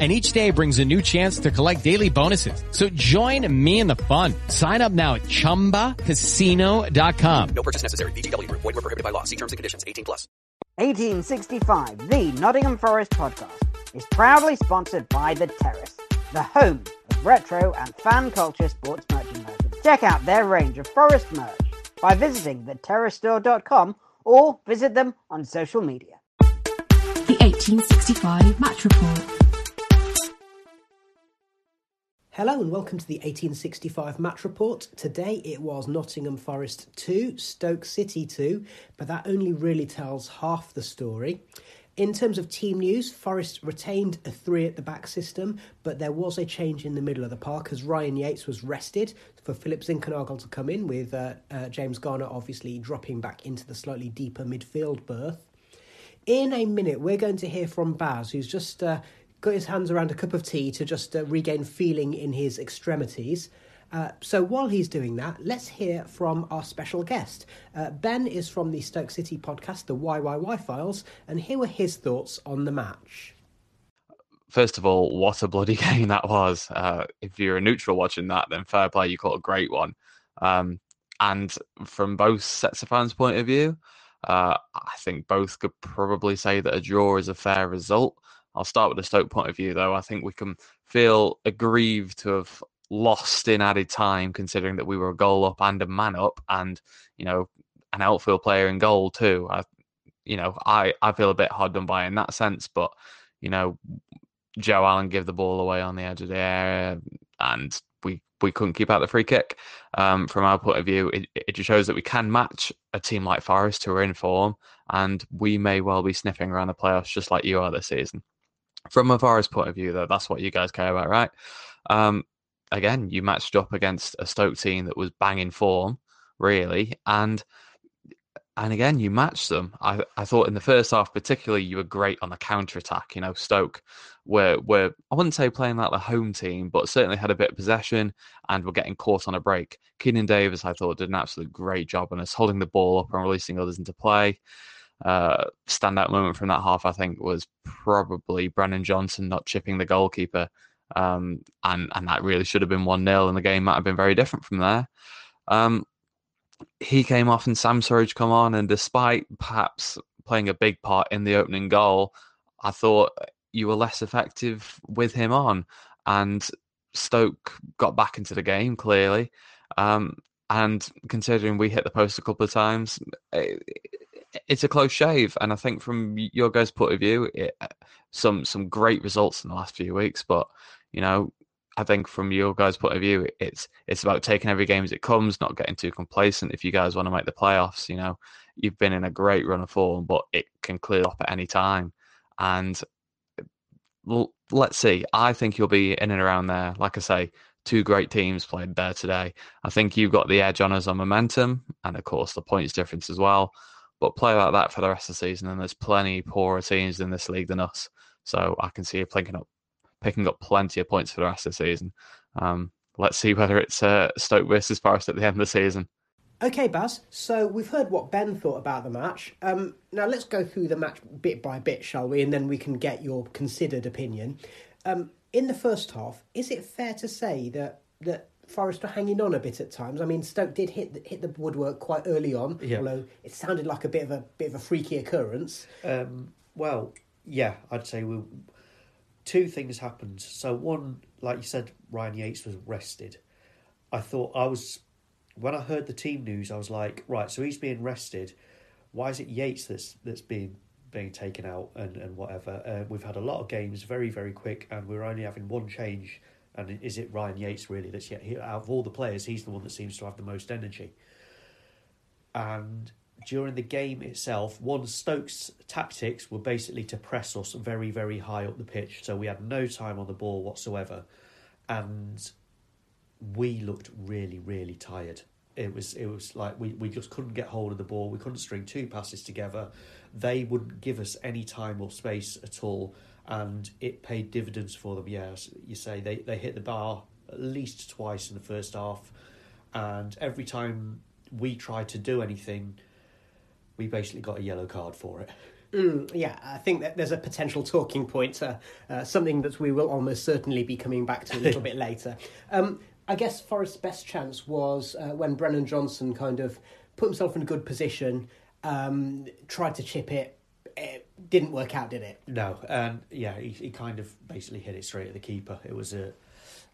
and each day brings a new chance to collect daily bonuses. So join me in the fun. Sign up now at ChumbaCasino.com. No purchase necessary. VGW. Void were prohibited by law. See terms and conditions. 18 plus. 1865, the Nottingham Forest podcast, is proudly sponsored by The Terrace, the home of retro and fan culture sports merchandising. Check out their range of forest merch by visiting theterracestore.com or visit them on social media. The 1865 Match Report. Hello and welcome to the 1865 match report. Today it was Nottingham Forest 2, Stoke City 2, but that only really tells half the story. In terms of team news, Forest retained a three at the back system, but there was a change in the middle of the park as Ryan Yates was rested for Philip Zinckernagel to come in, with uh, uh, James Garner obviously dropping back into the slightly deeper midfield berth. In a minute, we're going to hear from Baz, who's just uh, got his hands around a cup of tea to just uh, regain feeling in his extremities. Uh, so while he's doing that, let's hear from our special guest. Uh, ben is from the Stoke City podcast, the YYY Files, and here were his thoughts on the match. First of all, what a bloody game that was. Uh, if you're a neutral watching that, then fair play, you caught a great one. Um, and from both sets of fans' point of view, uh, I think both could probably say that a draw is a fair result. I'll start with the Stoke point of view, though. I think we can feel aggrieved to have lost in added time, considering that we were a goal up and a man up, and you know an outfield player in goal too. I, you know, I I feel a bit hard done by in that sense, but you know, Joe Allen gave the ball away on the edge of the area, and we we couldn't keep out the free kick. Um, from our point of view, it, it just shows that we can match a team like Forest who are in form, and we may well be sniffing around the playoffs just like you are this season from a Forest point of view, though, that's what you guys care about, right? Um, again, you matched up against a Stoke team that was banging form, really, and and again, you matched them. I, I thought in the first half, particularly, you were great on the counter attack. You know, Stoke were were I wouldn't say playing like the home team, but certainly had a bit of possession and were getting caught on a break. Keinan Davis, I thought, did an absolute great job on us holding the ball up and releasing others into play uh, standout moment from that half, I think, was probably Brennan Johnson not chipping the goalkeeper. Um, and, and that really should have been 1 0, and the game might have been very different from there. Um, he came off and Sam Surridge come on, and despite perhaps playing a big part in the opening goal, I thought you were less effective with him on. And Stoke got back into the game clearly. Um, and considering we hit the post a couple of times, it, it's a close shave, and I think from your guys' point of view, it, uh, some some great results in the last few weeks. But you know, I think from your guys' point of view, it's it's about taking every game as it comes, not getting too complacent. If you guys want to make the playoffs, you know, you've been in a great run of form, but it can clear up at any time. And uh, well, let's see. I think you'll be in and around there. Like I say, two great teams played there today. I think you've got the edge on us on momentum, and of course the points difference as well. But play like that for the rest of the season, and there's plenty poorer teams in this league than us. So I can see you picking up picking up plenty of points for the rest of the season. Um, let's see whether it's uh, Stoke versus Forest at the end of the season. Okay, Baz. So we've heard what Ben thought about the match. Um, now let's go through the match bit by bit, shall we? And then we can get your considered opinion. Um, in the first half, is it fair to say that that Forest hanging on a bit at times? I mean, Stoke did hit the, hit the woodwork quite early on, Yeah. although it sounded like a bit of a bit of a freaky occurrence. Um, well, yeah, I'd say we. Two things happened. So one, like you said, Ryan Yates was rested. I thought I was when I heard the team news, I was like, right, so he's being rested. Why is it Yates that's that's being being taken out and and whatever? Uh, we've had a lot of games very very quick, and we're only having one change. And is it Ryan Yates really that's yet out of all the players, he's the one that seems to have the most energy. And during the game itself, one Stokes' tactics were basically to press us very, very high up the pitch, so we had no time on the ball whatsoever, and we looked really, really tired. It was, it was like we, we just couldn't get hold of the ball. We couldn't string two passes together. They wouldn't give us any time or space at all, and it paid dividends for them. Yes, you say they they hit the bar at least twice in the first half, and every time we tried to do anything, we basically got a yellow card for it. Mm, yeah, I think that there's a potential talking point, uh, uh, something that we will almost certainly be coming back to a little bit later. Um, I guess Forest's best chance was uh, when Brennan Johnson kind of put himself in a good position, um, tried to chip it. It didn't work out, did it? No, and yeah, he, he kind of basically hit it straight at the keeper. It was a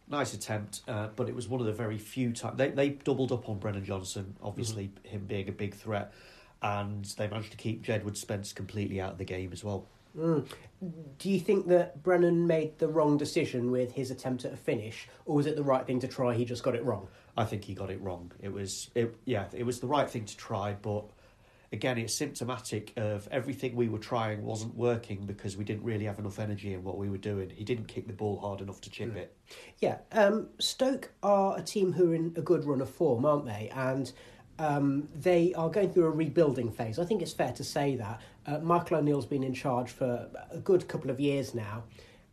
nice attempt, uh, but it was one of the very few times they they doubled up on Brennan Johnson. Obviously, him being a big threat, and they managed to keep Jedward Spence completely out of the game as well. Mm. Do you think that Brennan made the wrong decision with his attempt at a finish, or was it the right thing to try? He just got it wrong. I think he got it wrong. It was, it, yeah, it was the right thing to try, but again, it's symptomatic of everything we were trying wasn't working because we didn't really have enough energy in what we were doing. He didn't kick the ball hard enough to chip it. Yeah, um, Stoke are a team who are in a good run of form, aren't they? And um, they are going through a rebuilding phase. I think it's fair to say that. Uh, Michael O'Neill's been in charge for a good couple of years now,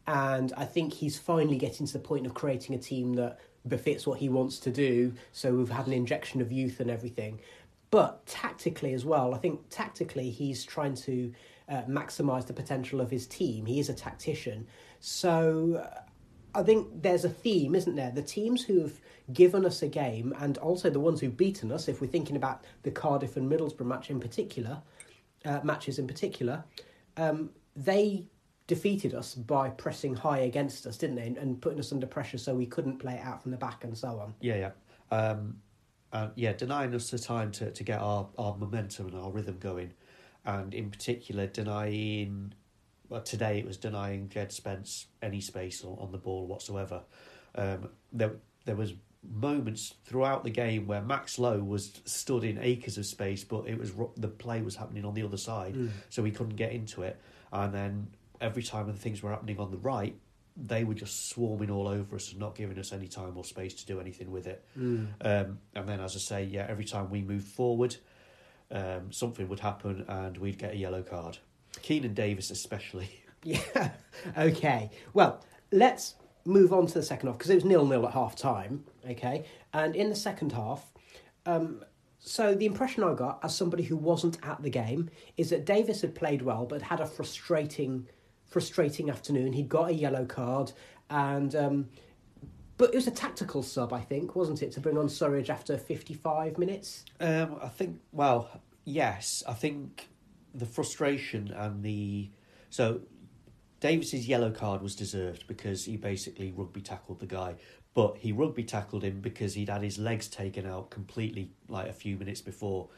and I think he's finally getting to the point of creating a team that befits what he wants to do. So we've had an injection of youth and everything. But tactically as well, I think tactically he's trying to uh, maximise the potential of his team. He is a tactician. So uh, I think there's a theme, isn't there? The teams who've given us a game, and also the ones who've beaten us, if we're thinking about the Cardiff and Middlesbrough match in particular, uh, matches in particular, um, they defeated us by pressing high against us, didn't they? And, and putting us under pressure so we couldn't play it out from the back and so on. Yeah, yeah. Um, and yeah, denying us the time to, to get our, our momentum and our rhythm going. And in particular, denying, well, today it was denying Djed Spence any space on, on the ball whatsoever. Um, there, there was moments throughout the game where Max Lowe was stood in acres of space, but it was the play was happening on the other side, Mm. so he couldn't get into it. And then every time when things were happening on the right, they were just swarming all over us and not giving us any time or space to do anything with it. Mm. Um, and then, as I say, yeah, every time we moved forward, um, something would happen and we'd get a yellow card. Keinan Davis, especially. Yeah. okay. Well, let's move on to the second half because it was nil nil at half time. Okay. And in the second half, um, so the impression I got as somebody who wasn't at the game is that Davis had played well but had a frustrating, frustrating afternoon. He got a yellow card and. Um, but it was a tactical sub, I think, wasn't it, to bring on Surridge after 55 minutes? Um, I think, well, yes, I think the frustration and the. So, Davis's yellow card was deserved because he basically rugby tackled the guy, but he rugby tackled him because he'd had his legs taken out completely like a few minutes before.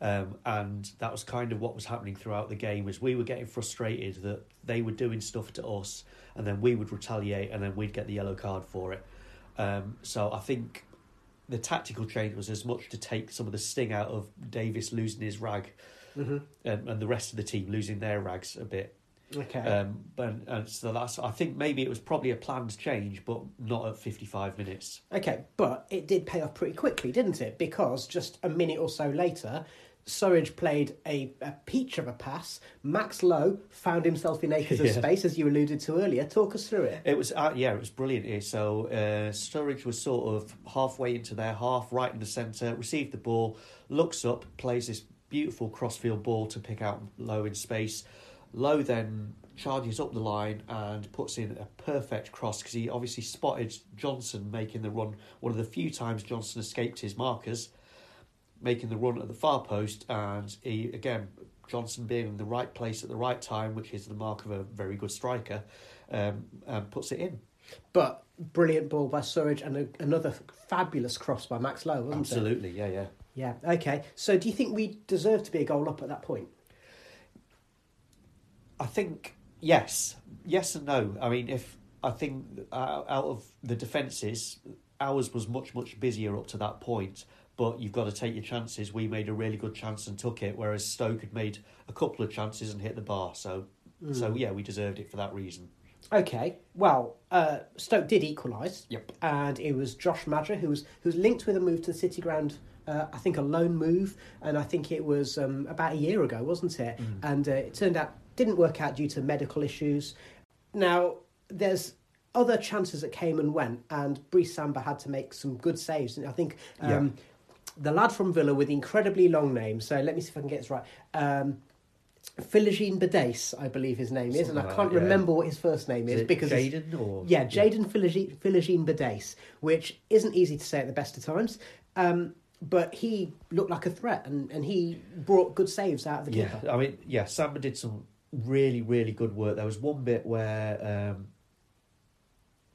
Um, and that was kind of what was happening throughout the game was we were getting frustrated that they were doing stuff to us and then we would retaliate and then we'd get the yellow card for it. Um, so I think the tactical change was as much to take some of the sting out of Davis losing his rag Mm-hmm. and, and the rest of the team losing their rags a bit. Okay. Um, but and so that's I think maybe it was probably a planned change, but not at fifty five minutes. Okay, but it did pay off pretty quickly, didn't it? Because just a minute or so later, Surridge played a, a peach of a pass. Max Lowe found himself in acres of space, as you alluded to earlier. Talk us through it. It was uh, yeah, it was brilliant. here. So uh, Sturridge was sort of halfway into their half, right in the centre, received the ball, looks up, plays this beautiful crossfield ball to pick out Lowe in space. Lowe then charges up the line and puts in a perfect cross because he obviously spotted Johnson making the run. One of the few times Johnson escaped his markers, making the run at the far post, and he again Johnson being in the right place at the right time, which is the mark of a very good striker, um, and puts it in. But brilliant ball by Surridge and a, another fabulous cross by Max Lowe, wasn't it? Absolutely, yeah, yeah. Yeah, okay. So do you think we deserve to be a goal up at that point? I think yes, yes and no. I mean, if I think uh, out of the defences, ours was much much busier up to that point. But you've got to take your chances. We made a really good chance and took it, whereas Stoke had made a couple of chances and hit the bar. So, so yeah, we deserved it for that reason. Okay, well, uh, Stoke did equalise. Yep. And it was Josh Maja who was who was linked with a move to the City Ground. Uh, I think a loan move, and I think it was um, about a year ago, wasn't it? And uh, it turned out didn't work out due to medical issues. Now there's other chances that came and went, and Brice Samba had to make some good saves. And I think um, the lad from Villa with the incredibly long name. So let me see if I can get this right. Um, Philogene Bidace, I believe his name is, and I can't yeah. remember what his first name is, Is it because Jaden or- yeah, Jaden Philogene, Philogene Bidace, which isn't easy to say at the best of times. Um, but he looked like a threat, and, and he brought good saves out of the Yeah, keeper. I mean, yeah, Samba did some really, really good work. There was one bit where um,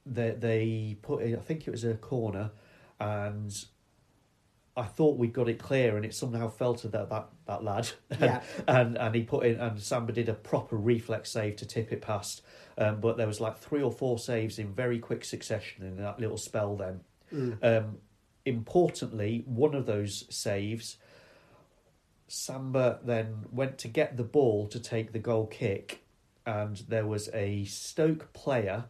they they put in, I think it was a corner, and I thought we'd got it clear, and it somehow fell to that that, that lad, Yeah. and and he put in, and Samba did a proper reflex save to tip it past. Um, but there was like three or four saves in very quick succession in that little spell. Then, um, importantly, one of those saves. Samba then went to get the ball to take the goal kick, and there was a Stoke player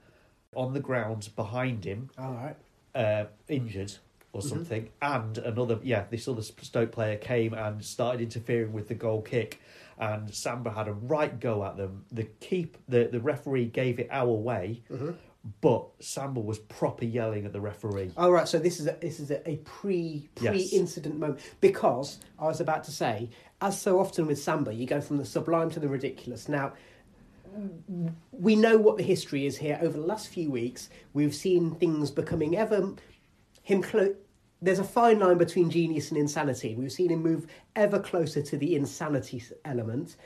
on the ground behind him, All right. uh, injured or something, and another yeah, this other Stoke player came and started interfering with the goal kick, and Samba had a right go at them. The keep the the referee gave it our way. But Samba was proper yelling at the referee. All right. So this is a, this is a, a pre pre Yes. incident moment because I was about to say, as so often with Samba, you go from the sublime to the ridiculous. Now, we know what the history is here. Over the last few weeks, we've seen things becoming ever him. Clo- there's a fine line between genius and insanity. We've seen him move ever closer to the insanity element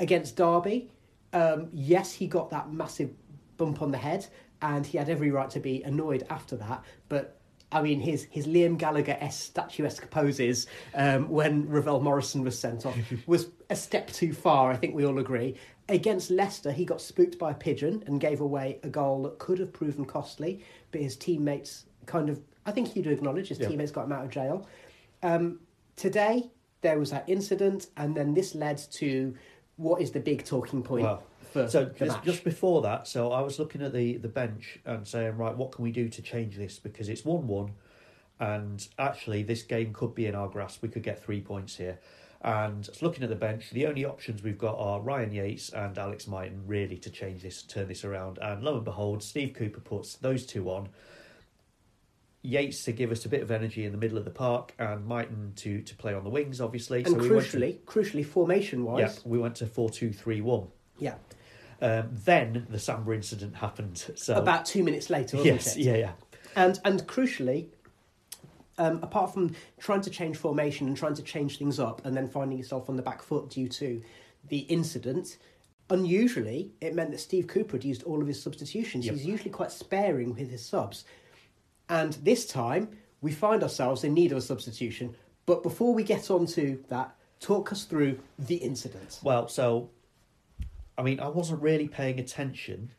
against Derby. Um, yes, he got that massive bump on the head, and he had every right to be annoyed after that. But I mean, his his Liam Gallagher s statuesque poses um, when Ravel Morrison was sent off was a step too far. I think we all agree. Against Leicester, he got spooked by a pigeon and gave away a goal that could have proven costly, but his teammates kind of. I think he'd acknowledge his Yeah. teammates got him out of jail. Um, today there was that incident, and then this led to what is the big talking point for so the just, match. just before that, so I was looking at the, the bench and saying, right, what can we do to change this? Because it's 1 1, and actually, this game could be in our grasp. We could get three points here. And looking at the bench, the only options we've got are Ryan Yates and Alex Mighten, really, to change this, turn this around. And lo and behold, Steve Cooper puts those two on. Yates to give us a bit of energy in the middle of the park, and Mighten to, to play on the wings, obviously. and so we went to- crucially, crucially, formation yeah, wise, we went to 4 2 3 1. yeah. Um, then the Samba incident happened. So About two minutes later, wasn't yes, it? yeah, yeah, And and crucially, um, apart from trying to change formation and trying to change things up, and then finding yourself on the back foot due to the incident, unusually it meant that Steve Cooper had used all of his substitutions. Yep. He's usually quite sparing with his subs, and this time we find ourselves in need of a substitution. But before we get on to that, talk us through the incident. Well, so I mean, I wasn't really paying attention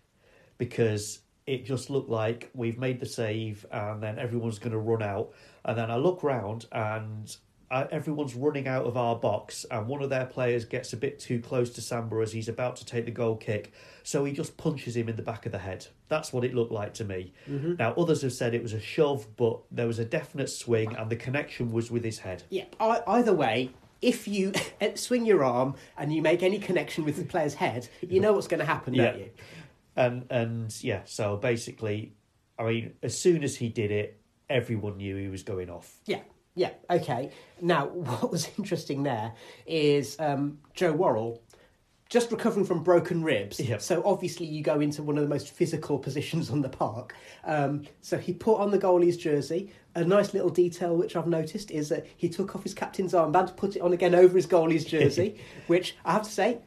because it just looked like we've made the save and then everyone's going to run out. And then I look round and uh, everyone's running out of our box, and one of their players gets a bit too close to Samba as he's about to take the goal kick. So he just punches him in the back of the head. That's what it looked like to me. Now, others have said it was a shove, but there was a definite swing, and the connection was with his head. Yeah, I, either way, if you swing your arm and you make any connection with the player's head, you know what's going to happen, don't you? And and yeah, so basically, I mean, as soon as he did it, everyone knew he was going off. Yeah, yeah, okay. Now, what was interesting there is um, Joe Worrall just recovering from broken ribs. Yep. So obviously, you go into one of the most physical positions on the park. Um, so he put on the goalie's jersey. A nice little detail which I've noticed is that he took off his captain's armband, to put it on again over his goalie's jersey, which I have to say.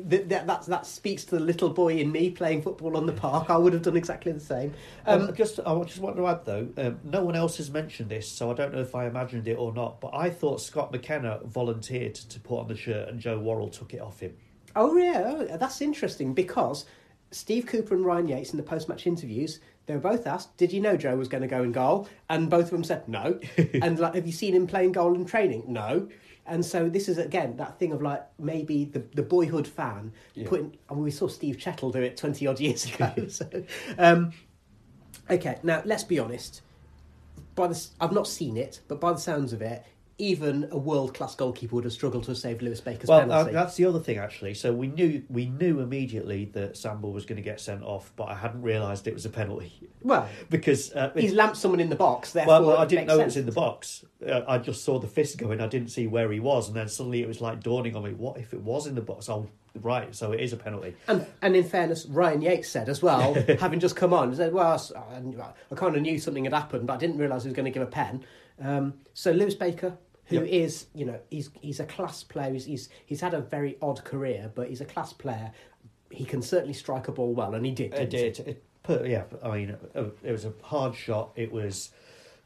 That, that, that, speaks to the little boy in me playing football on the park. I would have done exactly the same. Um, just, I just want to add though, um, no one else has mentioned this, so I don't know if I imagined it or not. But I thought Scott McKenna volunteered to put on the shirt, and Joe Worrall took it off him. Oh yeah, oh, that's interesting because Steve Cooper and Ryan Yates in the post-match interviews, they were both asked, "Did you know Joe was going to go in goal?" And both of them said no. and like, have you seen him playing goal in training? No. And so this is again that thing of like maybe the, the boyhood fan putting. I mean, we saw Steve Chettle do it twenty odd years ago. so, um, okay, now let's be honest. By the, I've not seen it, but by the sounds of it, even a world class goalkeeper would have struggled to have saved Lewis Baker's Well, uh, penalty. that's the other thing actually. So we knew we knew immediately that Samba was going to get sent off, but I hadn't realised it was a penalty well, because uh, he's lamped someone in the box. Therefore, Well, well, I didn't know it was in the box. Uh, I just saw the fist going. I didn't see where he was, and then suddenly it was like dawning on me: what if it was in the box? Oh, right. So it is a penalty. And, and in fairness, Ryan Yates said as well, having just come on, he said, "Well, I, I kind of knew something had happened, but I didn't realise he was going to give a pen." Um, so Lewis Baker, who is, Yep. you know, he's he's a class player. He's, he's he's had a very odd career, but he's a class player. He can certainly strike a ball well, and he did. It did. It put, yeah, I mean, it was a hard shot. It was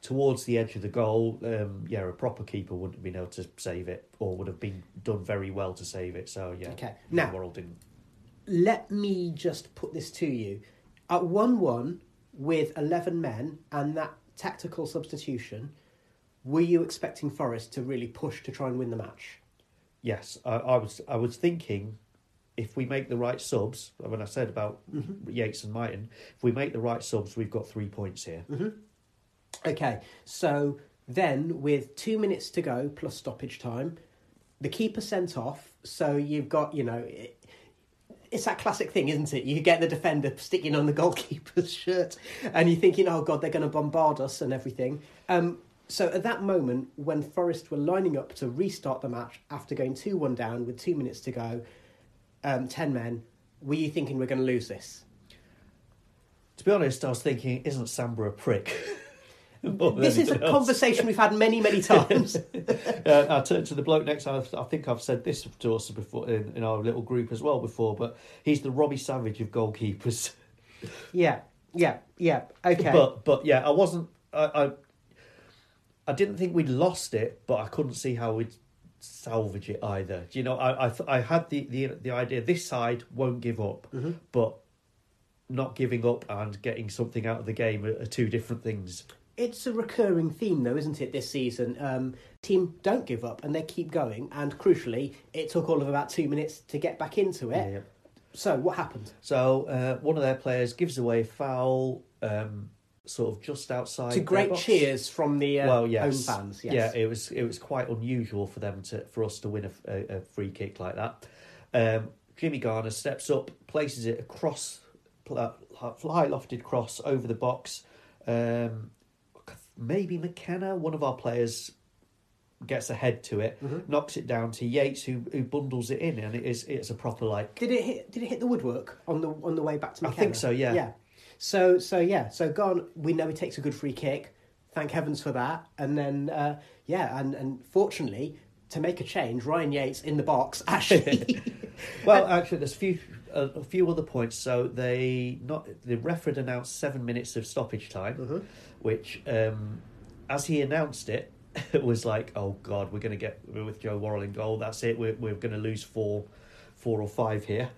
towards the edge of the goal. Um, yeah, a proper keeper wouldn't have been able to save it, or would have been done very well to save it. So yeah, Okay, now- Worrall didn't. Let me just put this to you: at one-one with eleven men and that tactical substitution, were you expecting Forest to really push to try and win the match? Yes, I, I was. I was thinking, if we make the right subs, when I said about Yates and Mighten, if we make the right subs, we've got three points here. Okay, so then with two minutes to go plus stoppage time, the keeper sent off. So you've got, you know, it, it's that classic thing, isn't it? You get the defender sticking on the goalkeeper's shirt, and you're thinking, "Oh God, they're going to bombard us and everything." Um, so at that moment, when Forest were lining up to restart the match after going two-one down with two minutes to go, um, ten men, were you thinking we're going to lose this? To be honest, I was thinking, isn't Samba a prick? This is a else. conversation we've had many, many times. uh, I turned to the bloke next time. I think I've said this to us before in, in our little group as well before, but he's the Robbie Savage of goalkeepers. yeah, yeah, yeah. Okay. But but yeah, I wasn't. I, I I didn't think we'd lost it, but I couldn't see how we'd salvage it either. Do you know? I I, th- I had the, the the idea this side won't give up, but not giving up and getting something out of the game are, are two different things. It's a recurring theme, though, isn't it, this season? Um, team don't give up and they keep going, and crucially, it took all of about two minutes to get back into it. Yeah. So, what happened? So uh, one of their players gives away a foul, um, sort of just outside. To great box. cheers from the uh, well, yes. home fans. Yes. Yeah, it was it was quite unusual for them to for us to win a, a, a free kick like that. Um, Jimmy Garner steps up, places it across, uh, lofted cross over the box. Um, maybe McKenna, one of our players, gets ahead to it, Mm-hmm. knocks it down to Yates, who who bundles it in, and it is it's a proper like Did it hit? Did it hit the woodwork on the on the way back to McKenna? I think so, yeah. Yeah. So so yeah. So Garner, we know he takes a good free kick. Thank heavens for that. And then uh, yeah, and and fortunately. To make a change, Ryan Yates in the box actually Well, actually, there's a few a, a few other points. So they not the ref had announced seven minutes of stoppage time, which, um, as he announced it, it was like, oh god, we're going to get with Joe Worrall in goal. That's it. We're we're going to lose four, four or five here.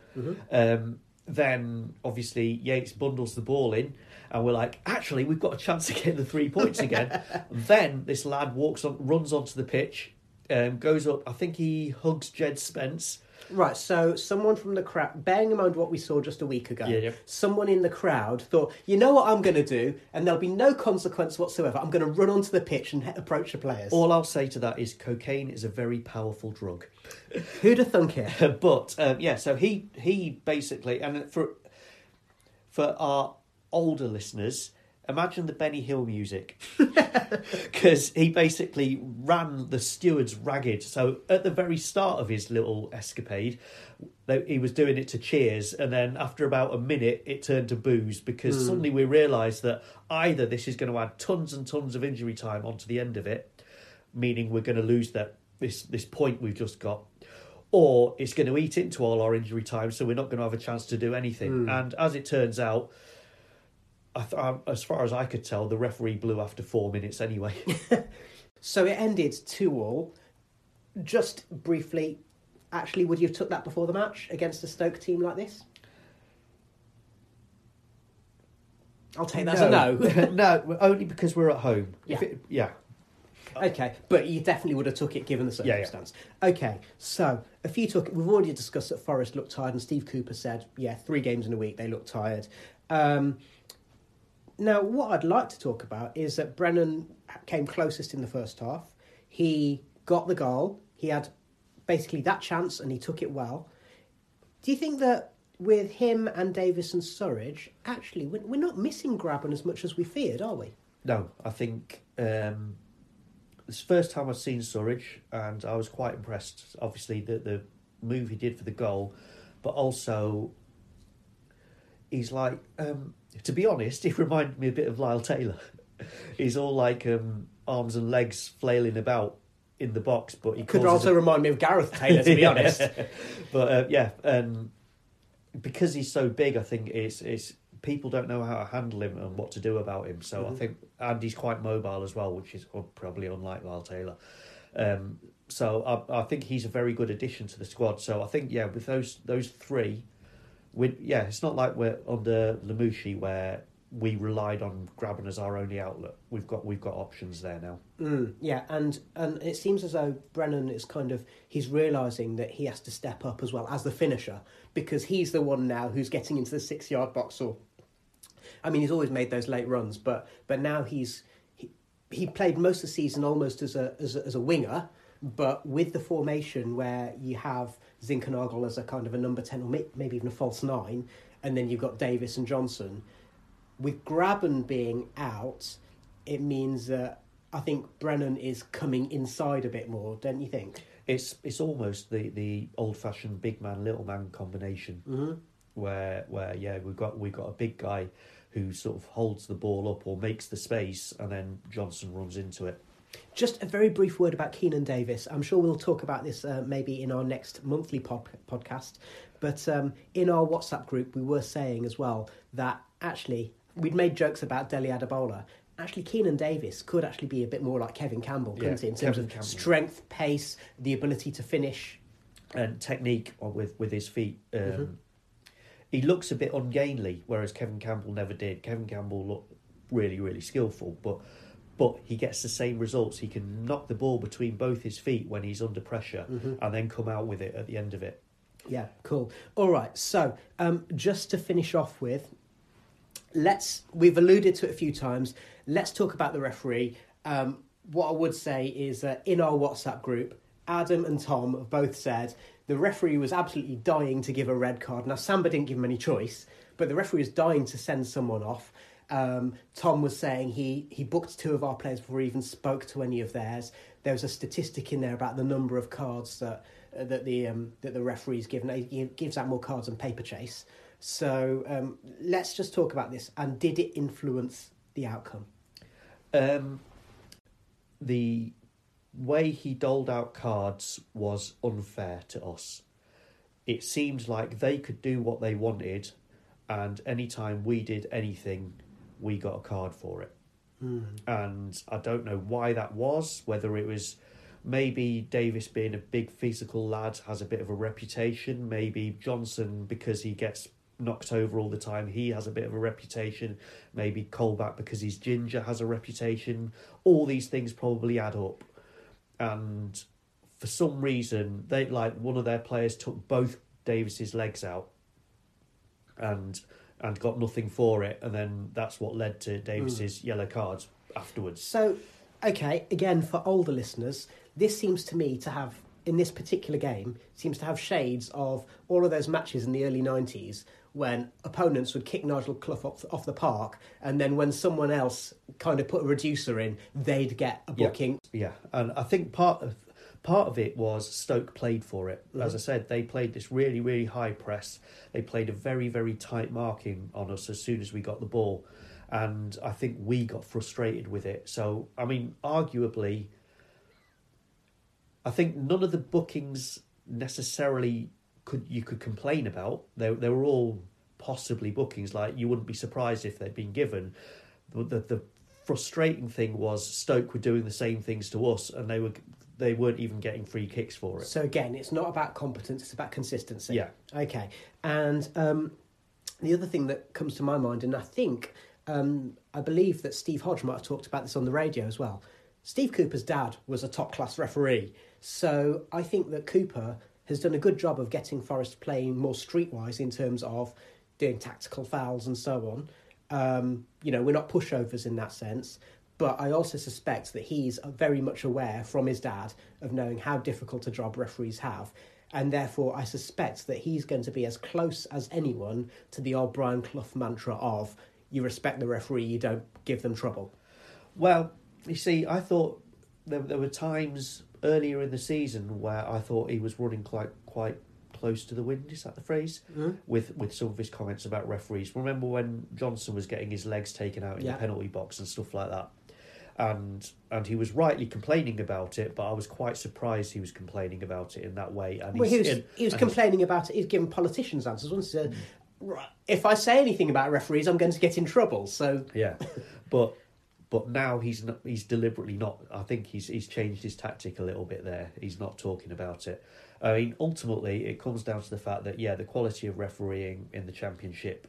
Um, then obviously Yates bundles the ball in, and we're like, actually, we've got a chance to get the three points again. then this lad walks on, runs onto the pitch, um, goes up. I think he hugs Djed Spence. Right, so someone from the crowd, bearing in mind what we saw just a week ago, Yeah, yeah. someone in the crowd thought, you know what I'm going to do, and there'll be no consequence whatsoever. I'm going to run onto the pitch and approach the players. All I'll say to that is cocaine is a very powerful drug. Who'd have thunk it? but um, yeah, so he he basically and for for our older listeners, imagine the Benny Hill music because he basically ran the stewards ragged. So at the very start of his little escapade, he was doing it to cheers, and then after about a minute, it turned to booze because hmm. suddenly we realised that either this is going to add tons and tons of injury time onto the end of it, meaning we're going to lose that this this point we've just got. Or it's going to eat into all our injury time, so we're not going to have a chance to do anything. Hmm. And as it turns out, th- I- as far as I could tell, the referee blew after four minutes anyway. So it ended 2 all. Just briefly, actually, would you have took that before the match against a Stoke team like this? I'll take that as a no. no, only because we're at home. If Yeah. it- yeah. Okay, but you definitely would have took it given the Yeah, yeah. Okay, so a few talk. We've already discussed that Forest looked tired, and Steve Cooper said, "Yeah, three games in a week, they look tired." Um, now, what I'd like to talk about is that Brennan came closest in the first half. He got the goal. He had basically that chance, and he took it well. Do you think that with him and Davis and Surridge, actually, we're, not missing Grabban as much as we feared, are we? No, I think um, it's the first time I've seen Surridge, and I was quite impressed. Obviously, the the move he did for the goal, but also he's like, um, to be honest, he reminded me a bit of Lyle Taylor. he's all like um, arms and legs flailing about in the box, but he Could also a- remind me of Gareth Taylor, to be Yeah. honest. but uh, yeah, um, because he's so big, I think it's it's people don't know how to handle him and what to do about him. So I think and he's quite mobile as well, which is probably unlike Lyle Taylor. Um, so I, I think he's a very good addition to the squad. So I think yeah, with those those three, we yeah, it's not like we're under Lamouchi where we relied on Grabban as our only outlet. We've got we've got options there now. Mm, yeah, and and it seems as though Brennan is kind of he's realizing that he has to step up as well as the finisher because he's the one now who's getting into the six yard box or I mean he's always made those late runs but but now he's he, he played most of the season almost as a as a, as a winger but with the formation where you have Zinckernagel as a kind of a number 10 or maybe even a false 9 and then you've got Davis and Johnson with Grabban being out, it means that I think Brennan is coming inside a bit more, don't you think? It's it's almost the, the old fashioned big man little man combination Mm-hmm. where where yeah we've got we've got a big guy who sort of holds the ball up or makes the space and then Johnson runs into it. Just a very brief word about Keinan Davis. I'm sure we'll talk about this uh, maybe in our next monthly pod- podcast. But um, in our WhatsApp group, we were saying as well that actually we'd made jokes about Dele Adebola. Actually, Keinan Davis could actually be a bit more like Kevin Campbell, couldn't Yeah, he? In terms Kevin of Campbell. strength, pace, the ability to finish. and technique with with his feet. Um, Mm-hmm. He looks a bit ungainly, whereas Kevin Campbell never did. Kevin Campbell looked really really skillful, but but he gets the same results. He can knock the ball between both his feet when he's under pressure, Mm-hmm. and then come out with it at the end of it. Yeah, cool. All right, so um, just to finish off with, let's we've alluded to it a few times. Let's talk about the referee. Um, what I would say is that in our WhatsApp group, Adam and Tom have both said the referee was absolutely dying to give a red card. Now Samba didn't give him any choice, but the referee was dying to send someone off. Um, Tom was saying he, he booked two of our players before he even spoke to any of theirs. There was a statistic in there about the number of cards that uh, that the um, that the referee's given. He gives out more cards than Paperchase. So um, let's just talk about this. And did it influence the outcome? Um, the way he doled out cards was unfair to us. It seemed like they could do what they wanted, and anytime we did anything, we got a card for it. Hmm. And I don't know why that was, whether it was maybe Davis being a big physical lad has a bit of a reputation, maybe Johnson because he gets knocked over all the time, he has a bit of a reputation, maybe Colback because he's ginger has a reputation. All these things probably add up. And for some reason they like one of their players took both Davis's legs out and and got nothing for it, and then that's what led to Davis's hmm. yellow cards afterwards. So, okay, again, for older listeners, this seems to me to have, in this particular game, seems to have shades of all of those matches in the early 90s when opponents would kick Nigel Clough off, off the park, and then when someone else kind of put a reducer in, they'd get a Yeah. booking. Yeah, and I think part of part of it was Stoke played for it. As mm. I said, they played this really, really high press. They played a very, very tight marking on us as soon as we got the ball, and I think we got frustrated with it. So, I mean, arguably, I think none of the bookings necessarily could you could complain about. They they were all possibly bookings. Like you wouldn't be surprised if they'd been given. The, the the frustrating thing was Stoke were doing the same things to us, and they were they weren't even getting free kicks for it. So, again, it's not about competence, it's about consistency. Yeah. Okay. And um, the other thing that comes to my mind, and I think, um, I believe that Steve Hodge might have talked about this on the radio as well. Steve Cooper's dad was a top class referee. So I think that Cooper has done a good job of getting Forest playing more streetwise in terms of doing tactical fouls and so on. Um, you know, we're not pushovers in that sense. But I also suspect that he's very much aware from his dad of knowing how difficult a job referees have. And therefore, I suspect that he's going to be as close as anyone to the old Brian Clough mantra of you respect the referee, you don't give them trouble. Well, you see, I thought there, there were times earlier in the season where I thought he was running quite quite close to the wind. Is that the phrase? Uh-huh. With with some of his comments about referees. Remember when Johnson was getting his legs taken out in Yeah. the penalty box and stuff like that. And and he was rightly complaining about it, but I was quite surprised he was complaining about it in that way. And Well, he was, in- he was complaining about it. He's given politicians answers. Once he said, mm. right, if I say anything about referees, I'm going to get in trouble. So Yeah, but but now he's not, he's deliberately not. I think he's he's changed his tactic a little bit there. He's not talking about it. I mean, ultimately, it comes down to the fact that yeah, the quality of refereeing in the championship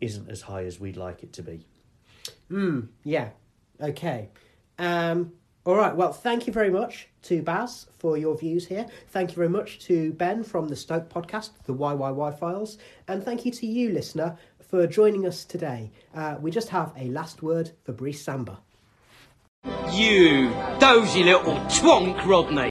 isn't as high as we'd like it to be. Hmm, yeah. Okay. Um, all right. Well, thank you very much to Baz for your views here. Thank you very much to Ben from the Stoke podcast, the YYY Files. And thank you to you, listener, for joining us today. Uh, we just have a last word for Brice Samba. You dozy little twonk, Rodney.